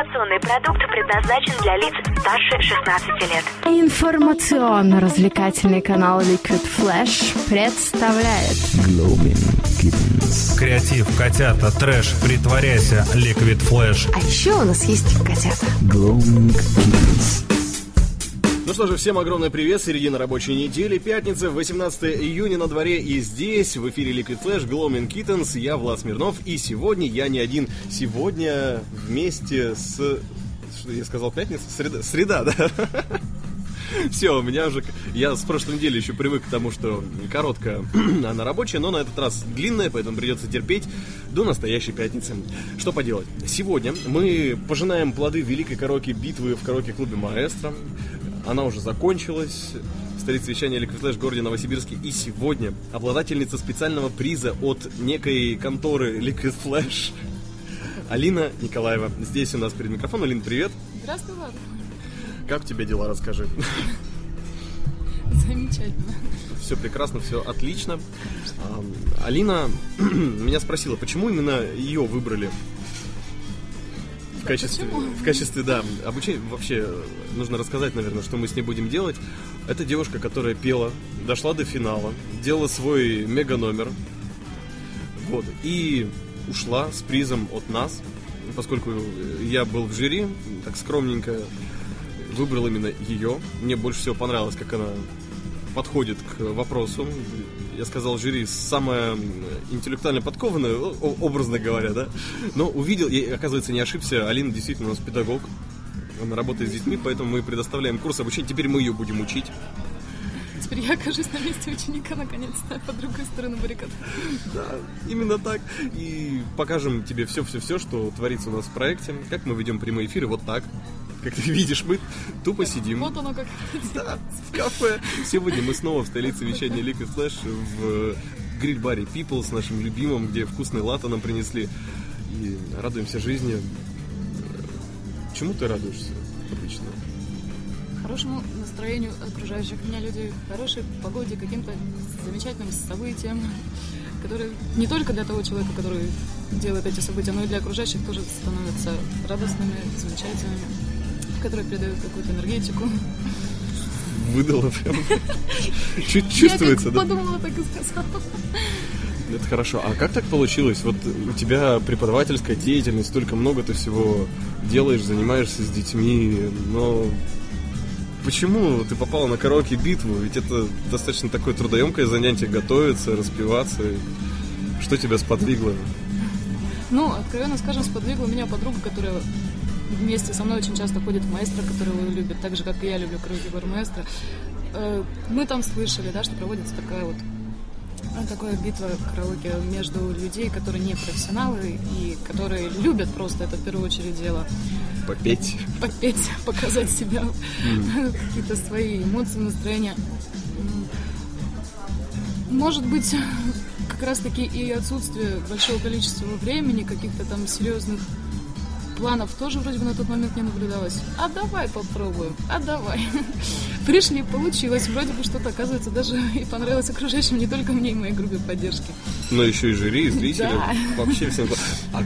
Информационный продукт предназначен для лиц старше 16 лет. Информационно-развлекательный канал Liquid Flash представляет Glowing Kittens. Креатив, котята, трэш, притворяйся, Liquid Flash. А еще у нас есть котята. Glowing Kittens. Ну что же, всем огромный привет, середина рабочей недели, пятница, 18 июня на дворе, и здесь, в эфире Liquid Flash, Gloaming Kittens, я Влад Смирнов, и сегодня я не один, сегодня вместе с... Что я сказал, пятница? Среда, среда да? Все, у меня уже... Я с прошлой недели еще привык к тому, что короткая она рабочая, но на этот раз длинная, поэтому придется терпеть до настоящей пятницы. Что поделать? Сегодня мы пожинаем плоды великой караоке битвы в караоке-клубе «Маэстро». Она уже закончилась в столице вещания Liquid Flash в городе Новосибирске. И сегодня обладательница специального приза от некой конторы Liquid Flash Алина Николаева. Здесь у нас перед микрофоном. Алина, привет. Здравствуй, Влад. Как у тебя дела, расскажи. Замечательно. Все прекрасно, все отлично. Алина меня спросила, почему именно ее выбрали в качестве, в качестве, да, обучения. Вообще, нужно рассказать, наверное, что мы с ней будем делать. Это девушка, которая пела, дошла до финала, сделала свой мега номер. Вот. И ушла с призом от нас, поскольку я был в жюри, так скромненько выбрал именно ее. Мне больше всего понравилось, как она подходит к вопросу. Я сказал, жюри самая интеллектуально подкованная, о- образно говоря, да. Но увидел, и, оказывается, не ошибся, Алина действительно у нас педагог. Она работает с детьми, поэтому мы предоставляем курс обучения. Теперь мы ее будем учить. Теперь я окажусь на месте ученика, наконец-то, по другой стороне баррикад. Да, именно так. И покажем тебе все-все-все, что творится у нас в проекте. Как мы ведем прямые эфиры, вот так. Как ты видишь, мы тупо сидим. Вот оно как Да, в кафе. Сегодня мы снова в столице вещания Liquid Flash в гриль-баре People с нашим любимым, где вкусный латте нам принесли. И радуемся жизни. Чему ты радуешься обычно? Хорошему настроению окружающих меня людей, хорошей погоде, каким-то замечательным событиям, которые не только для того человека, который делает эти события, но и для окружающих тоже становятся радостными, замечательными, которые придают какую-то энергетику. Выдала прям. Чуть чувствуется, да? подумала, так и сказала. Это хорошо. А как так получилось? Вот у тебя преподавательская деятельность, столько много ты всего делаешь, занимаешься с детьми, но почему ты попала на караоке-битву? Ведь это достаточно такое трудоемкое занятие, готовиться, распеваться. Что тебя сподвигло? Ну, откровенно скажем, сподвигла меня подруга, которая вместе со мной очень часто ходит маэстро, которого любит, так же, как и я люблю караоке бар маэстро. Э, Мы там слышали, да, что проводится такая вот э, такая битва караоке между людей, которые не профессионалы и которые любят просто это в первую очередь дело Попеть? попеть, показать себя, какие-то свои эмоции, настроения. Может быть, как раз-таки и отсутствие большого количества времени, каких-то там серьезных планов тоже вроде бы на тот момент не наблюдалось. А давай попробуем, а давай. Пришли, получилось. Вроде бы что-то, оказывается, даже и понравилось окружающим, не только мне и моей группе поддержки. Но еще и жюри, и зрители. Да. Вообще всем. А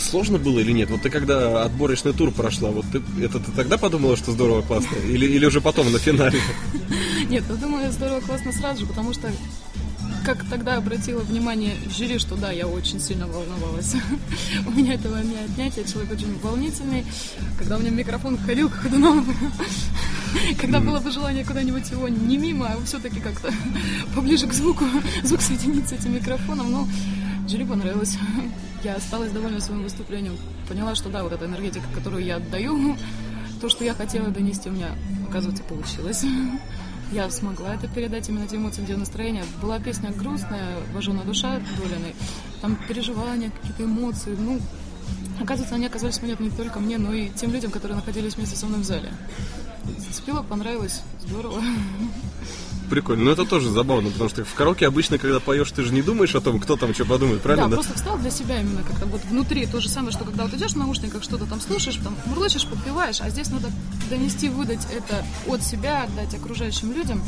сложно было или нет? Вот ты когда отборочный тур прошла, вот ты, это ты тогда подумала, что здорово, классно? Или, или уже потом на финале? Нет, я думаю, здорово, классно сразу же, потому что как тогда обратила внимание жюри, что да, я очень сильно волновалась. У меня этого не отнять, я человек очень волнительный. Когда у меня микрофон ходил к ходуном, когда было бы желание куда-нибудь его не мимо, а все-таки как-то поближе к звуку, звук соединиться этим микрофоном, но жюри понравилось. Я осталась довольна своим выступлением. Поняла, что да, вот эта энергетика, которую я отдаю, то, что я хотела донести, у меня, оказывается, получилось. Я смогла это передать именно те эмоции, где настроение. Была песня грустная, «Вожженая душа» Долиной. Там переживания, какие-то эмоции. Ну, оказывается, они оказались понятны не только мне, но и тем людям, которые находились вместе со мной в зале. Зацепило, понравилось, здорово. Прикольно. Но это тоже забавно, потому что в караоке обычно, когда поешь, ты же не думаешь о том, кто там что подумает, правильно? Да, просто встал для себя именно как-то вот внутри. То же самое, что когда вот идешь в наушниках, что-то там слушаешь, там мурлычешь, подпеваешь, а здесь надо донести, выдать это от себя, отдать окружающим людям.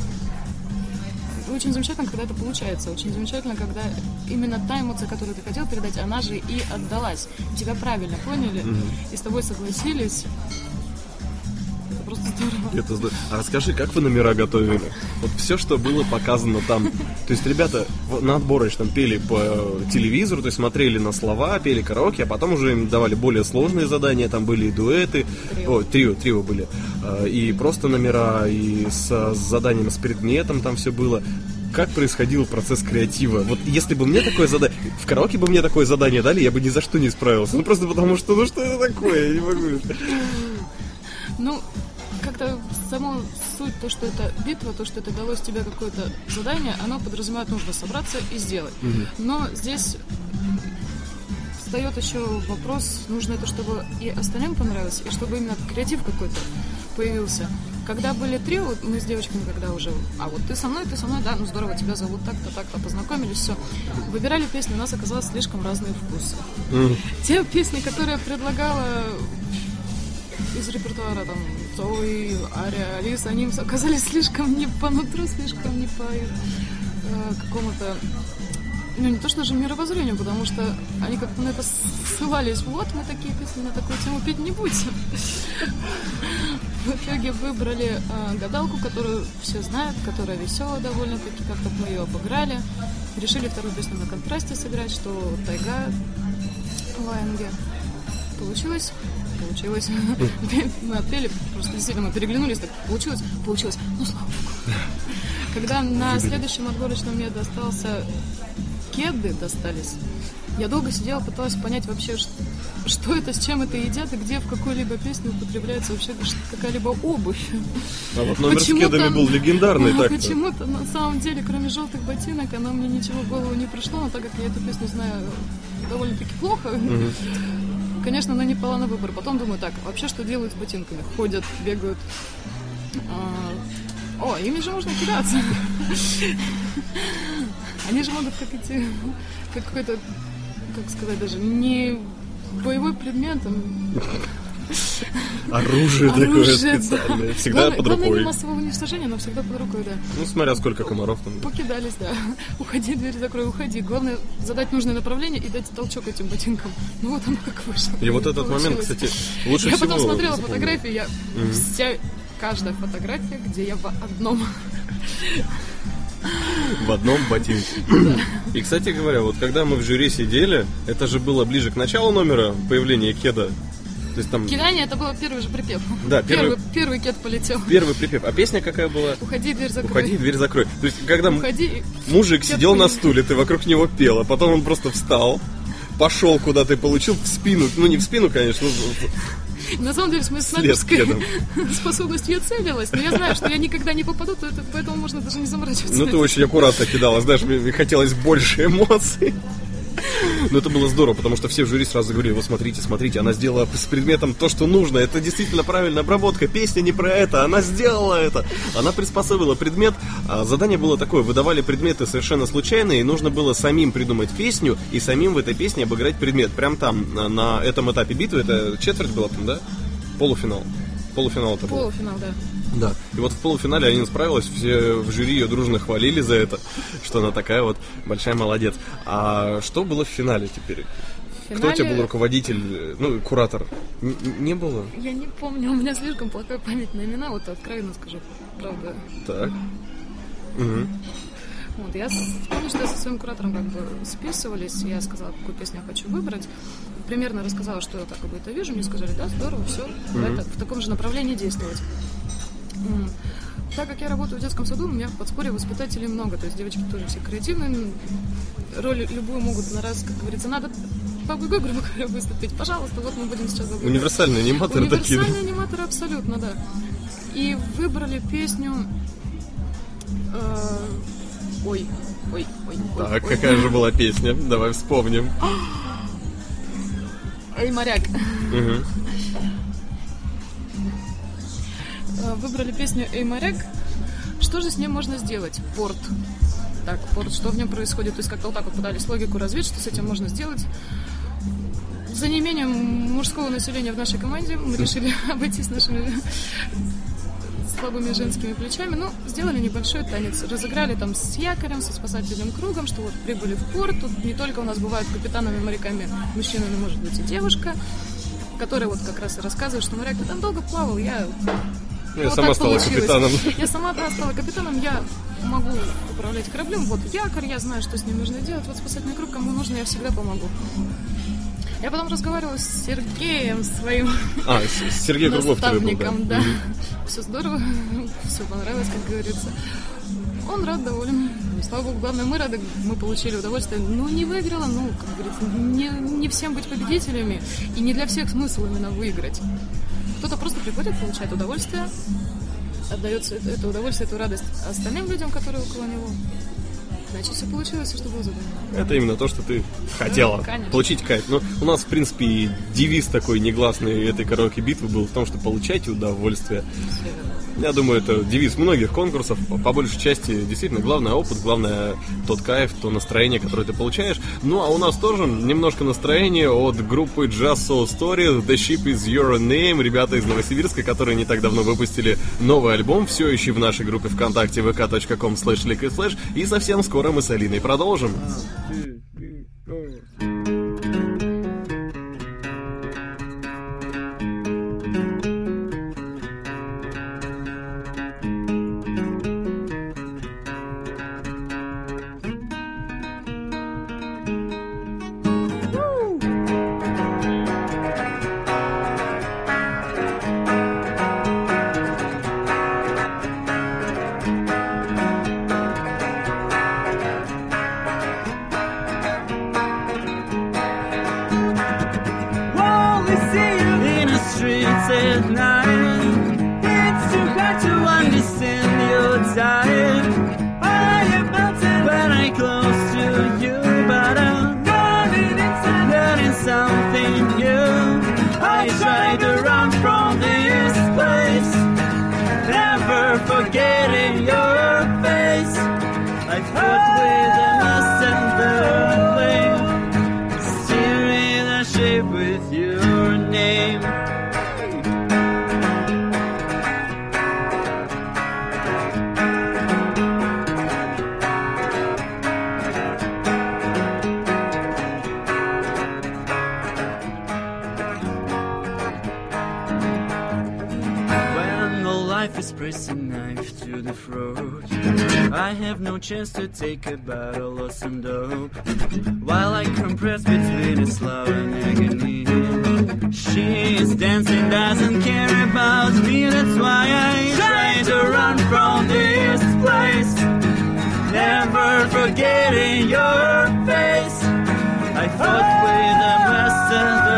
очень замечательно, когда это получается. Очень замечательно, когда именно та эмоция, которую ты хотел передать, она же и отдалась. Тебя правильно поняли и с тобой согласились. Просто здорово. Это здорово. А расскажи, как вы номера готовили? Вот все, что было показано там. То есть ребята на отборочном пели по э, телевизору, то есть смотрели на слова, пели караоке, а потом уже им давали более сложные задания, там были и дуэты, Трио. о, трио, трио были, Э, и просто номера, и с, с заданием, с предметом там все было. Как происходил процесс креатива? Вот если бы мне такое задание... В караоке бы мне такое задание дали, я бы ни за что не справился. Ну просто потому что, ну что это такое? Я не могу. Ну, как-то само суть, то, что это битва, то, что это далось тебе какое-то задание, оно подразумевает, нужно собраться и сделать. Но здесь встает еще вопрос, нужно это, чтобы и остальным понравилось, и чтобы именно креатив какой-то появился. Когда были трио, вот мы с девочками, когда уже, а вот ты со мной, ты со мной, да, ну здорово, тебя зовут так-то, так-то, познакомились, все. Выбирали песни, у нас оказалось слишком разные вкусы. Те песни, которые я предлагала из репертуара, там, Зои, Ария, Алиса, они оказались слишком не по нутру, слишком не по э, какому-то ну, не то что даже мировоззрению, потому что они как-то на это ссылались. Вот, мы такие песни на такую тему петь не будем. В итоге выбрали э, гадалку, которую все знают, которая веселая довольно-таки, как-то мы ее обыграли. Решили вторую песню на контрасте сыграть, что тайга Лайнге. Получилось? Получилось. Мы отпели, просто действительно мы переглянулись, так получилось, получилось. Ну, слава богу. Когда на следующем отборочном мне достался кеды достались, я долго сидела, пыталась понять вообще, что это, с чем это едят, и где в какой-либо песне употребляется вообще какая-либо обувь. А вот номер с Почему-то- кедами был легендарный так-то. Почему-то, на самом деле, кроме желтых ботинок, оно мне ничего в голову не пришло, но так как я эту песню знаю довольно-таки плохо, конечно, она не пала на выбор. Потом думаю, так, вообще что делают с ботинками? Ходят, бегают. А, О, ими же можно кидаться. Они же могут как эти, как какой-то, как сказать даже, не боевой предмет, Оружие такое оружие, да. специальное. Всегда Главное- под главное не рукой. массового уничтожения, но всегда под рукой, да. Ну, смотря сколько комаров там. Покидались, да. Уходи, дверь закрой, уходи. Главное задать нужное направление и дать толчок этим ботинкам. Ну вот оно как вышло. И вот этот Получилось. момент, кстати, лучше Я всего потом смотрела запомнил. фотографии, я вся каждая фотография, где я в одном. В одном ботинке. И, кстати говоря, вот когда мы в жюри сидели, это же было ближе к началу номера появления кеда. То есть там Кидание это был первый же припев. Да, первый- первый, первый кет полетел. первый припев. А песня какая была? Уходи, дверь закрой. Уходи, дверь закрой. То есть, когда Уходи. мужик Кет сидел на стуле, ты вокруг него пел, а потом он просто встал, пошел куда-то и получил в спину. Ну, не в спину, конечно, в- На самом деле, с моей снайперской способностью я целилась, но я знаю, что я никогда не попаду, то это- поэтому можно даже не заморачиваться. Ну, ты очень аккуратно кидала, знаешь, мне хотелось больше эмоций. Но это было здорово, потому что все в жюри сразу говорили, вот смотрите, смотрите, она сделала с предметом то, что нужно. Это действительно правильная обработка. Песня не про это, она сделала это. Она приспособила предмет. А задание было такое, выдавали предметы совершенно случайные, и нужно было самим придумать песню и самим в этой песне обыграть предмет. Прям там, на, этом этапе битвы, это четверть была там, да? Полуфинал. Полуфинал это. Полуфинал, да. Да. И вот в полуфинале Анин справилась, все в жюри ее дружно хвалили за это, что она такая вот большая молодец. А что было в финале теперь? В Кто у тебя финале- был руководитель, ну, куратор? Н- не было? Я не помню, у меня слишком плохая память на имена, вот откровенно скажу, правда. Так. Мгм. Вот, я помню, что я со своим куратором как бы списывались, я сказала, какую песню я хочу выбрать. Примерно рассказала, что я так как бы это вижу, мне сказали, да, здорово, все, так- в таком же направлении действовать. Так как я работаю в детском саду, у меня в подспорье воспитателей много, то есть девочки тоже все креативные, роль любую могут на раз, как говорится, надо бабу грубо говоря, выступить, пожалуйста, вот мы будем сейчас бабу Универсальные аниматоры такие. Универсальные аниматоры абсолютно, да. И выбрали песню... э, Ой, ой, ой. Так, ой. какая же была песня? Давай вспомним. Эй, моряк. Выбрали песню «Эй, моряк». Что же с ним можно сделать? Порт. Так, порт, что в нем происходит? То есть как-то вот так вот пытались логику развить, что с этим можно сделать. За неимением мужского населения в нашей команде мы решили обойтись нашими слабыми женскими плечами. Ну, сделали небольшой танец. Разыграли там с якорем, со спасательным кругом, что вот прибыли в порт. Тут не только у нас бывают капитанами, моряками мужчина, но может быть и девушка, которая вот как раз и рассказывает, что моряк, там долго плавал, я я вот сама так стала получилось. капитаном. Я сама да, стала капитаном, я могу управлять кораблем. Вот якорь, я знаю, что с ним нужно делать. Вот спасательный круг, кому нужно, я всегда помогу. Я потом разговаривала с Сергеем, своим А, Сергей Круглов тебе был, да. наставником, да. Все здорово, все понравилось, как говорится. Он рад, доволен. Слава богу, главное, мы рады, мы получили удовольствие. Ну, не выиграла, ну, как говорится, не, не всем быть победителями. И не для всех смысл именно выиграть. Приходит, получает удовольствие, отдается это, удовольствие, эту радость остальным людям, которые около него. Значит, все получилось, и что было задумано. Это именно то, что ты хотела. конечно. Получить кайф. Ну, у нас, в принципе, и девиз такой негласный этой караоке битвы был в том, что получайте удовольствие. Я думаю, это девиз многих конкурсов. По, большей части, действительно, главное опыт, главное тот кайф, то настроение, которое ты получаешь. Ну, а у нас тоже немножко настроение от группы Just So Story The Ship Is Your Name. Ребята из Новосибирска, которые не так давно выпустили новый альбом. Все еще в нашей группе ВКонтакте vk.com slash. И совсем скоро мы с Алиной продолжим. Only the life is pressing knife to the throat, I have no chance to take a bottle or some dope. While I compress between its slow and agony, she is dancing, doesn't care about me. That's why I try to run from this place, never forgetting your face. I fought with the master,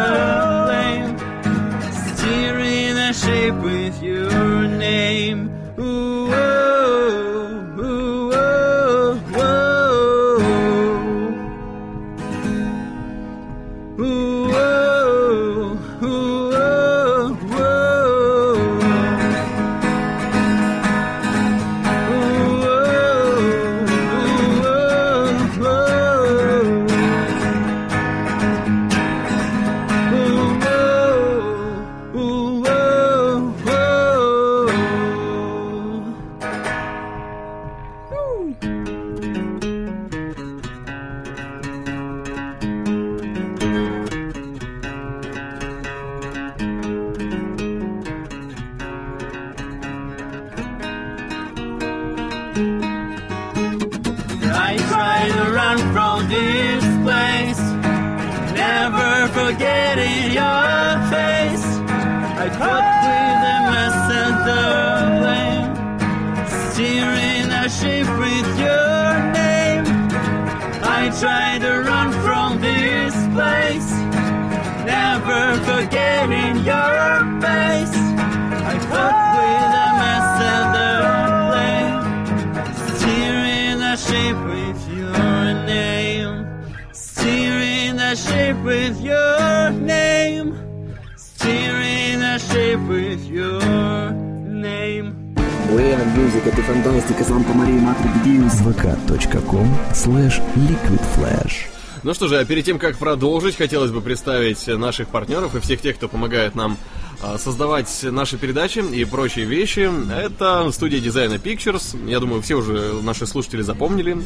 name. Буэна Music, это фантастика, Санта Мария Матри Бедиус. vk.com slash liquidflash. Ну что же, а перед тем, как продолжить, хотелось бы представить наших партнеров и всех тех, кто помогает нам а, создавать наши передачи и прочие вещи. Это студия дизайна Pictures. Я думаю, все уже наши слушатели запомнили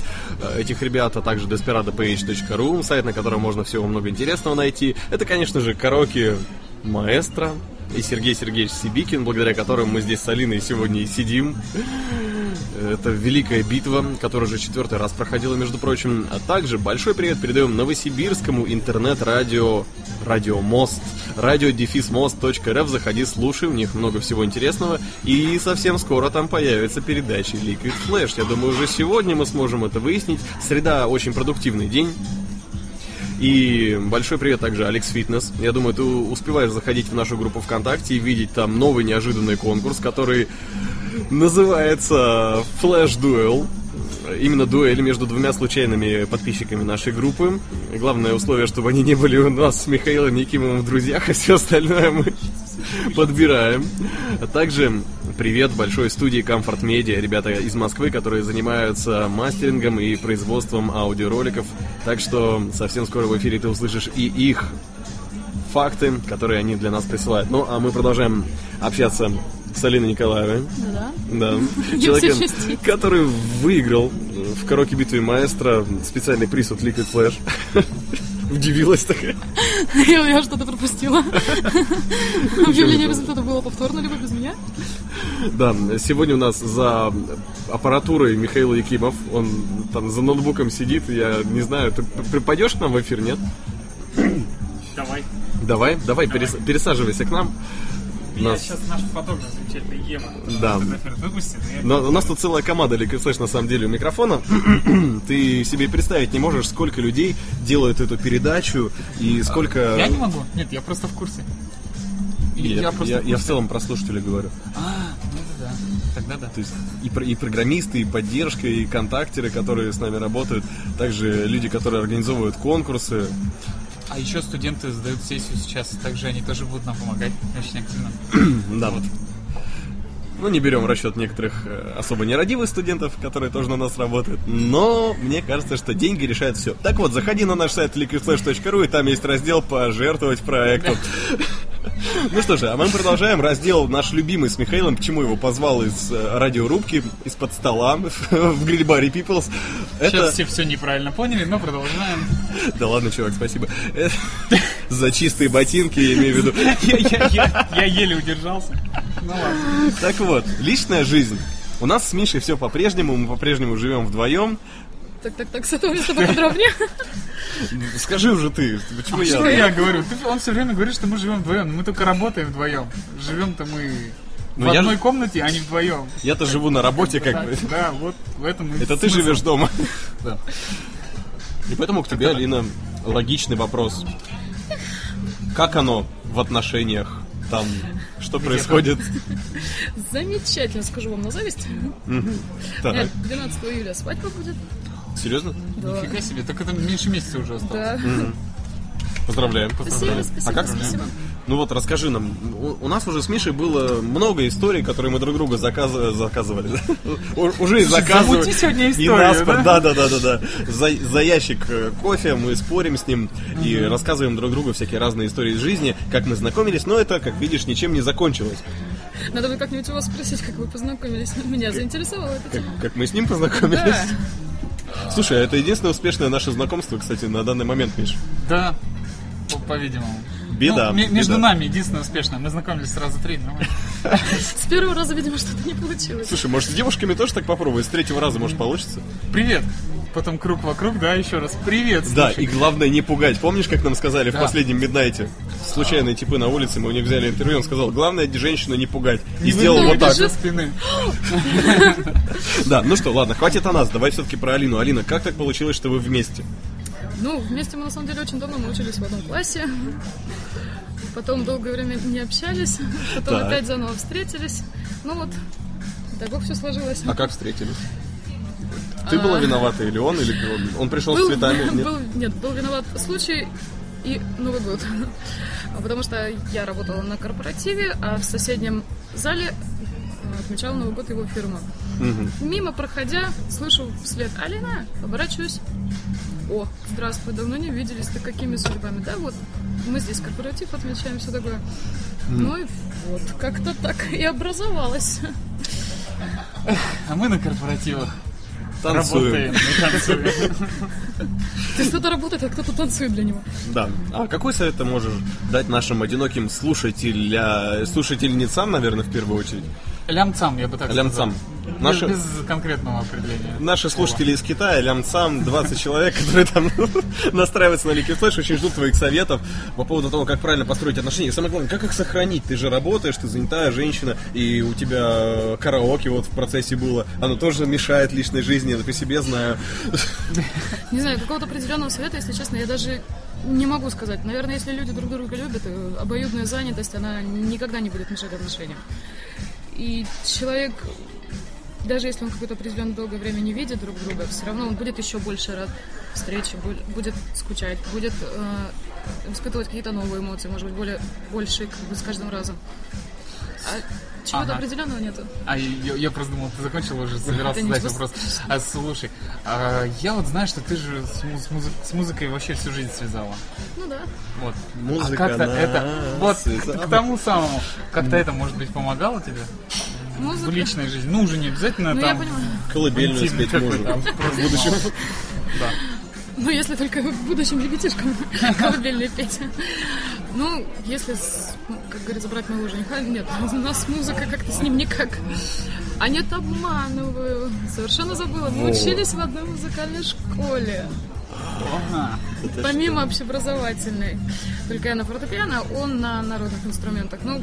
э, этих ребят, а также desperadoph.ru, сайт, на котором можно всего много интересного найти. Это, конечно же, караоке маэстро и Сергей Сергеевич Сибикин, благодаря которым мы здесь с Алиной сегодня и сидим. Это великая битва, которая уже четвертый раз проходила, между прочим. А также большой привет передаем Новосибирскому интернет-радио Радио Мост. радиодефисмост.рф. Заходи, слушай, у них много всего интересного. И совсем скоро там появится передача Liquid Flash. Я думаю, уже сегодня мы сможем это выяснить. Среда очень продуктивный день. И большой привет также Алекс Фитнес. Я думаю, ты успеваешь заходить в нашу группу ВКонтакте и видеть там новый неожиданный конкурс, который называется Flash Duel. Именно дуэль между двумя случайными подписчиками нашей группы. Главное условие, чтобы они не были у нас с Михаилом Якимовым в друзьях, а все остальное мы подбираем. А также привет большой студии Comfort Media, ребята из Москвы, которые занимаются мастерингом и производством аудиороликов. Так что совсем скоро в эфире ты услышишь и их факты, которые они для нас присылают. Ну, а мы продолжаем общаться с Алиной Николаевой. Да. Да. Человеком, который выиграл в караоке битве маэстро специальный приз от Liquid Flash. Удивилась такая. Я, я что-то пропустила. Объявление результата было повторно, либо без меня. Да, сегодня у нас за аппаратурой Михаил Якимов. Он там за ноутбуком сидит. Я не знаю, ты припадешь к нам в эфир, нет? Давай. Давай, давай, перес- пересаживайся к нам. Меня Нас- сейчас наш фотограф замечательный Ема Да. фотографирует. Выпусти, но я- Но у нас тут целая команда Liquid на самом деле у микрофона. Ты себе представить не можешь, сколько людей делают эту передачу и сколько... Я не могу. Нет, я просто в курсе. Или я просто я, в я в целом про слушателей говорю. А, да. Да. То есть и, и программисты, и поддержка, и контактеры, которые с нами работают, также люди, которые организовывают конкурсы. А еще студенты сдают сессию сейчас, также они тоже будут нам помогать очень активно. Да, вот. Ну, не берем в расчет некоторых э, особо нерадивых студентов, которые тоже на нас работают. Но мне кажется, что деньги решают все. Так вот, заходи на наш сайт liquidflash.ru, и там есть раздел «Пожертвовать проекту». Ну что же, а мы продолжаем раздел наш любимый с Михаилом. Почему его позвал из э, радиорубки, из-под стола в гриль-баре Peoples? Сейчас все все неправильно поняли, но продолжаем. Да ладно, чувак, спасибо. Это- За чистые ботинки, я имею в виду. Я, еле удержался. Ну ладно. Так вот, личная жизнь. У нас с Мишей все по-прежнему, мы по-прежнему живем вдвоем. Так, так, так, с этого места поподробнее. Скажи уже ты, почему Что я... я говорю? Ты- он все время говорит, что мы живем вдвоем, но мы только работаем вдвоем. Живем-то мы Ну, в я одной же- комнате, а не вдвоем. Я-то живу на работе как бы. Да, вот в этом и Это ты смысл. живешь дома. Да. И поэтому к тебе, Алина, логичный вопрос. Как оно в отношениях? Там, что происходит? Замечательно, скажу вам на зависть. У меня Так, 12 июля свадьба будет. Серьезно? Да. Нифига себе, так это меньше месяца уже осталось. Да. Поздравляем. Спасибо, спасибо, А как? спасибо. Ну вот, расскажи нам. У, у нас уже с Мишей было много историй, которые мы друг друга заказ- заказывали. Уже и заказывали. сегодня И историю, нас, да? да, да, да, да, да. За, за ящик э, кофе мы спорим с ним и рассказываем друг другу всякие разные истории из жизни, как мы знакомились, но это, как видишь, ничем не закончилось. Надо бы как-нибудь у вас спросить, как вы познакомились. Меня заинтересовала эта Как, тема. как мы с ним познакомились. Да. Слушай, а это единственное успешное наше знакомство, кстати, на данный момент, Миш. Да, по- по-видимому. Беда, Ну, ме- между беда. нами единственное успешное. Мы знакомились сразу три, нормально. С первого раза, видимо, что-то не получилось. Слушай, может, с девушками тоже так попробовать? С третьего раза, может, получится? Привет. Потом круг вокруг, да, еще раз. Привет. Да, слушай. и главное не пугать. Помнишь, как нам сказали в Да. последнем Миднайте? Случайные типы на улице, мы у них взяли интервью, он сказал, главное женщину не пугать. И Не сделал вот так. спины. Да, ну что, ладно, хватит о нас, давай все-таки про Алину. Алина, как так получилось, что вы вместе? Ну, вместе мы на самом деле очень давно мы учились в одном классе. Потом долгое время не общались. Потом Так. опять заново встретились. Ну вот, дай бог все сложилось. А как встретились? Ты была виновата или он, или он, он пришел с цветами? Нет? был- нет, был виноват случай и Новый год. Потому что я работала на корпоративе, а в соседнем зале э, отмечала Новый год его фирма. Мгм. Мимо проходя, слышу вслед Алина, оборачиваюсь. О, здравствуй, давно не виделись, ты какими судьбами? Да, вот мы здесь корпоратив отмечаем, все такое. Ну и вот, как-то так и образовалось. А мы на корпоративах Танцуем. работаем танцуем. То есть кто-то работает, а кто-то танцует для него. Да. А какой совет ты можешь дать нашим одиноким слушателя, слушательницам, наверное, в первую очередь? Лямцам, я бы так Лямцам. сказал. Без- Наши- Без конкретного определения. Наши слушатели из Китая, лямцам, 20 человек, которые там настраиваются на Liquid Flash, очень ждут твоих советов по поводу того, как правильно построить отношения. И самое главное, как их сохранить? Ты же работаешь, ты занятая женщина, и у тебя караоке вот в процессе было. Оно тоже мешает личной жизни, я по себе знаю. Не знаю, какого-то определенного совета, если честно, я даже не могу сказать. Наверное, если люди друг друга любят, э, обоюдная занятость, она никогда не будет мешать отношениям. И человек, даже если он какое-то определенное долгое время не видит друг друга, все равно он будет еще больше рад встрече, бу- будет скучать, будет э, испытывать какие-то новые эмоции, может быть, более, больше как бы, с каждым разом. А чего-то Ага. определенного нету. А я, я просто думал, ты закончил уже, собирался Да задать вопрос. А слушай, а, я вот знаю, что ты же с, с музы- с музыкой вообще всю жизнь связала. Ну да. Вот. Музыка а как-то это, вот к, связала. к тому самому, как-то это, может быть, помогало тебе в личной жизни? Ну, уже не обязательно Ну, там... Колыбельную спеть можно. В будущем. Да. Ну, если только в будущем ребятишкам колыбельные петь. Ну, если, ну, как говорится, брать моего жениха, нет, у нас музыка как-то с ним никак. А нет, обманываю. Совершенно забыла. Мы учились в одной музыкальной школе. Ага. Помимо общеобразовательной. Только я на фортепиано, а он на народных инструментах. Ну,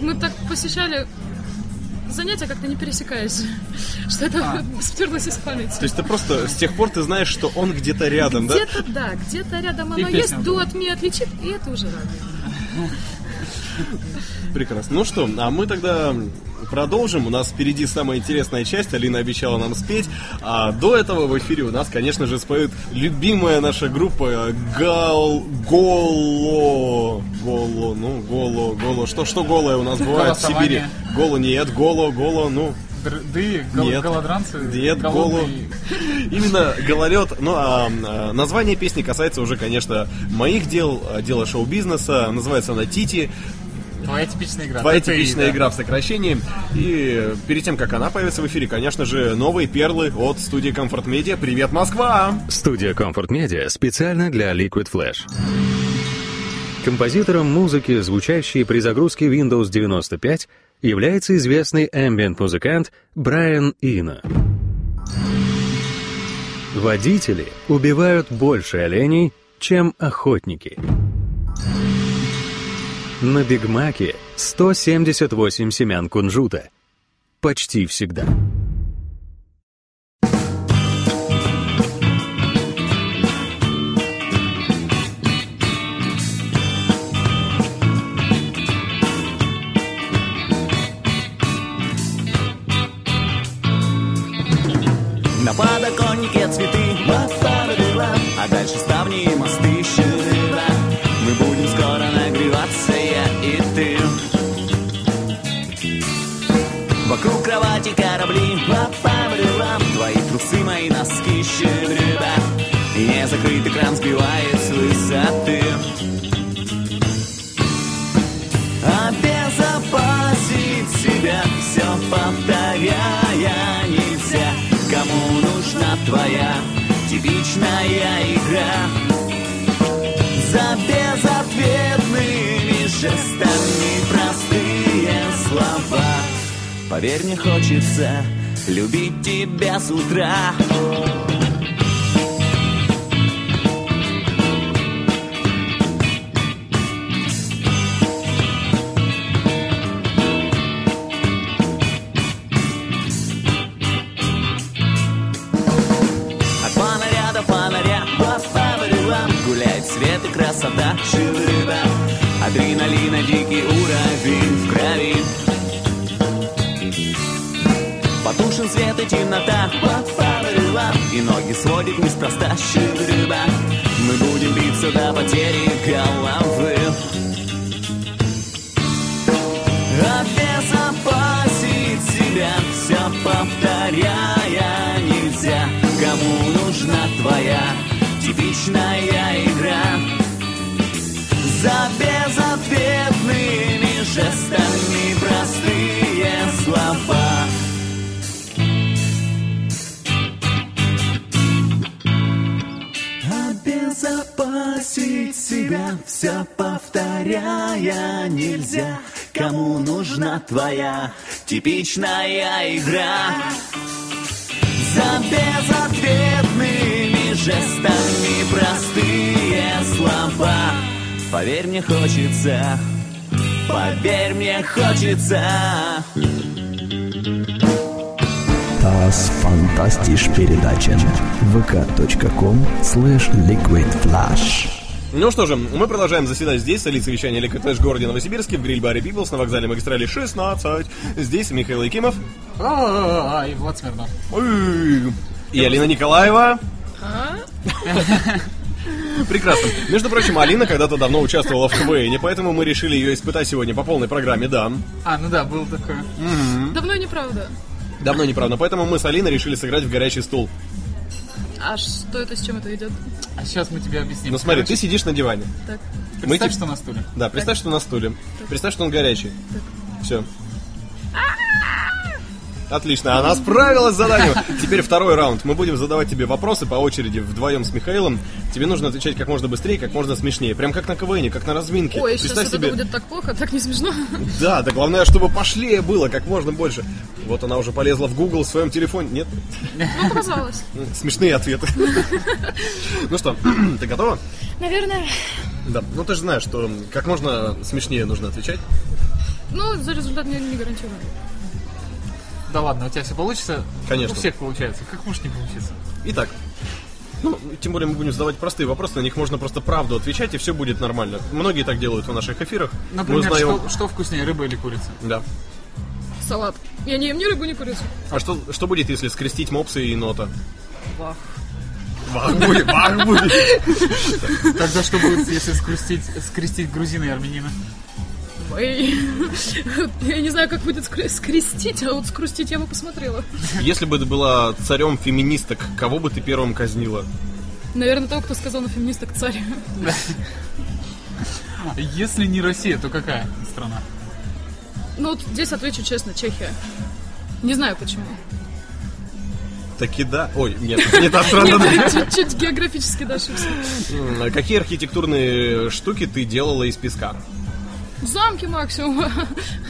мы так посещали занятия, как-то не пересекаясь. Что это стерлось из памяти. То есть ты просто с тех пор ты знаешь, что он где-то рядом, да? Где-то да, где-то рядом И оно есть, дуэт мне отличит, и это уже радует. Прекрасно. Ну что, а мы тогда продолжим. У нас впереди самая интересная часть. Алина обещала нам спеть. А до этого в эфире у нас, конечно же, споет любимая наша группа Гал... Голо... Голо... Ну, Голо... Голо... Что, что голое у нас бывает в Сибири? Голо нет, Голо, Голо, ну... Дрды, гол- Нет. голодранцы, Нет, голодные. Именно гололед. Ну, а, а, название песни касается уже, конечно, моих дел, а, дела шоу-бизнеса. Называется она «Тити». Твоя типичная игра. Твоя типичная да. игра в сокращении. И перед тем, как она появится в эфире, конечно же, новые перлы от студии Comfort Media. Привет, Москва! Студия Comfort Media специально для Liquid Flash. Композитором музыки, звучащей при загрузке Windows 95, является известный ambient-музыкант Брайан Ина. Водители убивают больше оленей, чем охотники. На Бигмаке 178 семян кунжута. Почти всегда. обезопасить себя, все повторяя нельзя. Кому нужна твоя типичная игра? За безответными жестами простые слова. Поверь мне хочется, поверь мне хочется. Das fantastisch передача vk.com slash liquidflash Ну что же, мы продолжаем заседать здесь, столица вещания Liquid Flash в городе Новосибирске, в гриль-баре Peoples на вокзале магистрали 16. Здесь Михаил Якимов и Влад Смирнов. Ой, и Алина Николаева. Прекрасно. Между прочим, Алина когда-то давно участвовала в КВН, поэтому мы решили ее испытать сегодня по полной программе, да. А, ну да, был такое. Давно неправда. Давно неправда, поэтому мы с Алиной решили сыграть в горячий стул. А что это, с чем это идет? А сейчас мы тебе объясним. Ну смотри, Короче, ты сидишь на диване. Так. Мы Представь, те- что на стуле. Да, представь, что на стуле. Представь, что он горячий. Все. Отлично, она справилась с заданием. Теперь второй раунд. Мы будем задавать тебе вопросы по очереди вдвоем с Михаилом. Тебе нужно отвечать как можно быстрее, как можно смешнее. Прям как на КВН, как на разминке. Ой, сейчас Представь вот себе. это будет так плохо, так не смешно. Да, да главное, чтобы пошлее было, как можно больше. Вот она уже полезла в Google в своем телефоне. Нет? Ну, показалось. Смешные ответы. Ну что, ты готова? Наверное. Да. Ну ты же знаешь, что как можно смешнее нужно отвечать. Ну, за результат не, не гарантирую. Да ладно, у тебя все получится? Конечно. У всех получается. Как может не получиться? Итак, ну, тем более мы будем задавать простые вопросы, на них можно просто правду отвечать, и все будет нормально. Многие так делают в наших эфирах. Например, мы узнаем... что, что вкуснее, рыба или курица? Да. Салат. Я не ем ни рыбу, ни курицу. А что, что будет, если скрестить мопсы и нота? Вах. Вах будет, вах будет. Тогда что будет, если скрестить, скрестить грузина и армянина? Ой. Я не знаю, как будет скре- скрестить, а вот скрустить я бы посмотрела. Если бы ты была царем феминисток, кого бы ты первым казнила? Наверное, того, кто сказал на феминисток царь. Если не Россия, то какая страна? Ну, вот здесь отвечу честно, Чехия. Не знаю почему. Таки да. Ой, нет, не та страна. Чуть-чуть географически да, ошибся. М, Какие архитектурные штуки ты делала из песка? Замки максимум.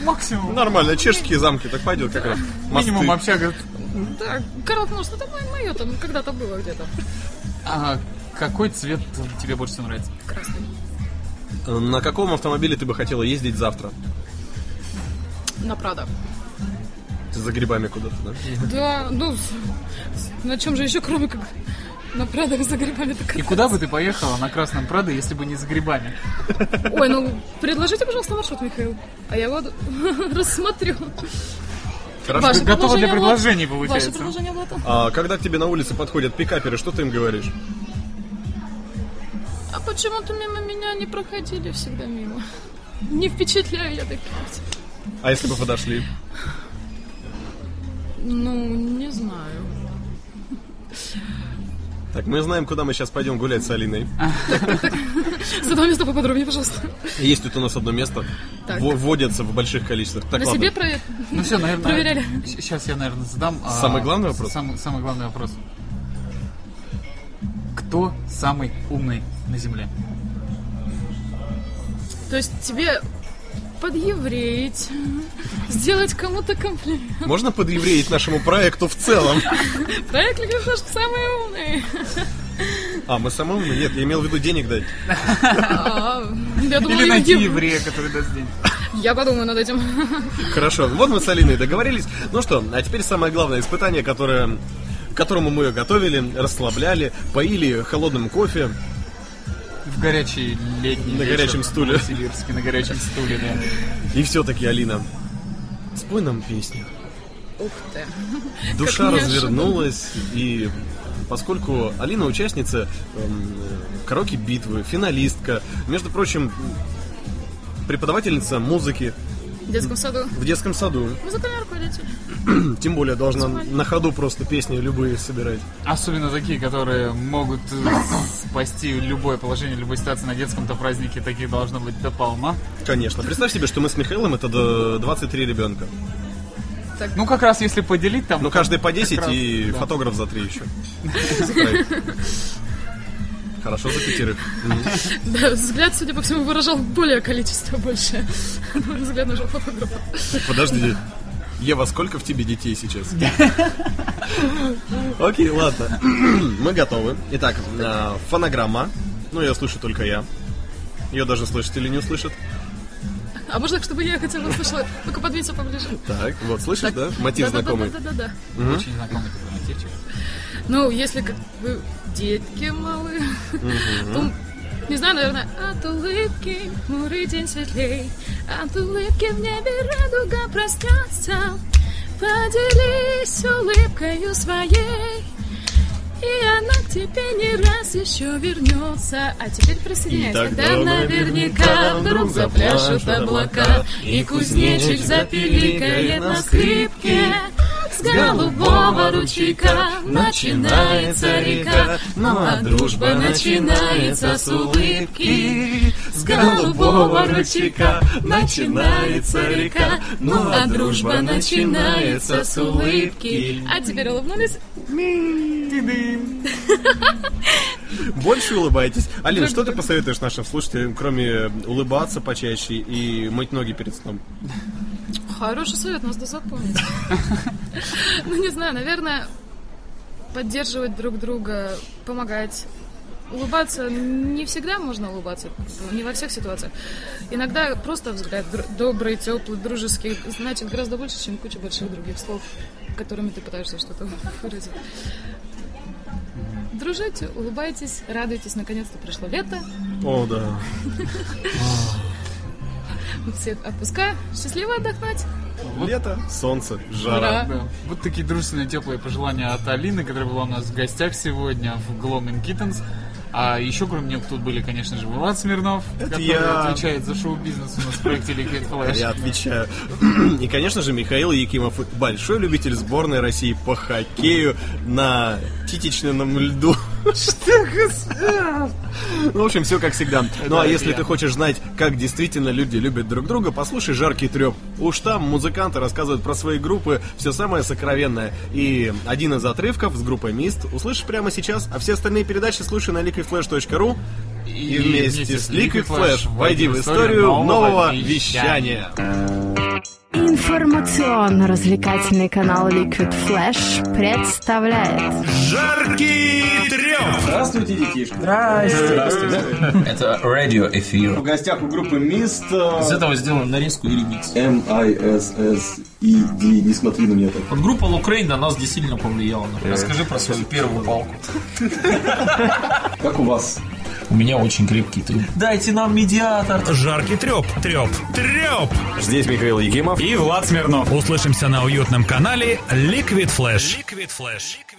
Максимум. Нормально, чешские замки, так пойдет как раз. Минимум общага. Да, Карл может, это мое там когда-то было где-то. А какой цвет тебе больше всего нравится? Красный. На каком автомобиле ты бы хотела ездить завтра? На Прада. Ты за грибами куда-то, да? Да, ну, на чем же еще, кроме как на Прада за грибами так И куда бы ты поехала на Красном Прадо, если бы не с грибами? Ой, ну, предложите, пожалуйста, маршрут, Михаил. А я его рассмотрю. Хорошо. Ваше готова для предложений, получается. Ваше предложение, Влад? А когда к тебе на улице подходят пикаперы, что ты им говоришь? А почему-то мимо меня не проходили всегда мимо. Не впечатляю я таких. А если бы подошли? Ну, не знаю. Так, мы знаем, куда мы сейчас пойдем гулять с Алиной. За два места поподробнее, пожалуйста. Есть тут у нас одно место. Вводятся в больших количествах. Так, На себе. Ну все, наверное. Проверяли. Сейчас я, наверное, задам. а, Самый главный вопрос? Самый главный вопрос. Кто самый умный на Земле? То есть тебе подъевреить, сделать кому-то комплимент. Можно подъевреить нашему проекту в целом? Проект Liquidflash самый умный. А, мы самые умные? Нет, я имел в виду денег дать. А, Или найти ев- еврея, который даст денег. Я подумаю над этим. Хорошо, вот мы с Алиной договорились. Ну что, а теперь самое главное испытание, которое, к которому мы ее готовили, расслабляли, поили холодным кофе. В горячий летний На вечер горячем в стуле. На горячем стуле, да. И все-таки, Алина, спой нам песню. Ух ты. Душа развернулась, и поскольку Алина участница эм, караоке битвы, финалистка, между прочим, преподавательница музыки В детском саду. в детском саду, Музыкальный руководитель. тем более должна на ходу просто песни любые собирать. Особенно такие, которые могут э, спасти любое положение, любой ситуации на детском-то празднике. Таких должно быть до полна. Конечно. Представь себе, что мы с Михаилом это до 23 ребенка. Ну, как раз если поделить там... Ну, каждый по 10 как раз, и да. фотограф за 3 еще. Хорошо за пятерых. Да, взгляд, судя по всему, выражал более количество больше. На мой взгляд, нашего фотографа. Подожди. Ева, сколько в тебе детей сейчас? Окей, ладно. Мы готовы. Итак, а, фонограмма. Ну, ее слышу только я. Ее даже слышите или не услышат. А можно, чтобы я хотя бы услышала? Ну-ка, подвинься поближе. Так, вот, слышишь, да? Мотив знакомый. Да-да-да. Очень знакомый такой мотивчик. Ну, если как вы детки малые, то, не знаю, наверное, от улыбки хмурый день светлей, от улыбки в небе радуга проснется, поделись улыбкою своей, и она к тебе не раз еще вернется. А теперь присоединяйся, когда наверняка вдруг запляшут облака, и кузнечик запиликает на скрипке. С голубого ручейка начинается река, ну а дружба начинается с улыбки. С голубого ручейка начинается река, ну а дружба начинается с улыбки. А теперь улыбнулись? Больше улыбайтесь. Алина, что ты посоветуешь нашим слушателям, кроме улыбаться почаще и мыть ноги перед сном? Хороший совет, надо запомнить. Ну, не знаю, наверное, поддерживать друг друга, помогать. Улыбаться не всегда можно улыбаться, не во всех ситуациях. Иногда просто взгляд др- добрый, теплый, дружеский значит гораздо больше, чем куча больших других слов, которыми ты пытаешься что-то выразить. Дружите, улыбайтесь, радуйтесь, наконец-то пришло лето, О, да. всех отпуска, счастливо отдохнуть. Лето, солнце, жара. Да. Вот такие дружественные, теплые пожелания от Алины, которая была у нас в гостях сегодня в Gloaming Kittens. А еще кроме нее тут были, конечно же, Влад Смирнов, который я. отвечает за шоу-бизнес у нас в проекте Liquid Flash. Я отвечаю. И, конечно же, Михаил Якимов, большой любитель сборной России по хоккею на титичном льду. Ну, в общем, все как всегда. Ну, а если ты хочешь знать, как действительно люди любят друг друга, послушай «Жаркий треп». Уж там музыканты рассказывают про свои группы все самое сокровенное. И один из отрывков с группой Мист услышишь прямо сейчас, а все остальные передачи слушай на liquidflash.ru и вместе с Liquid Flash войди в историю нового вещания. Информационно-развлекательный канал Liquid Flash представляет Жаркий треп! Здравствуйте, детишки. Это радиоэфир. В гостях у группы Мист Из этого сделан нарезку и ремикс. M-I-S-S-E-D. Не смотри на меня так. Вот группа Лукрейн на нас действительно повлияла. Расскажи про свою первую палку. Как у вас? У меня очень крепкий тыл. Дайте нам медиатор. Жаркий треп, треп, треп! Здесь Михаил Якимов. И Влад Смирнов. Услышимся на уютном канале. Liquid Flash. Liquid Flash.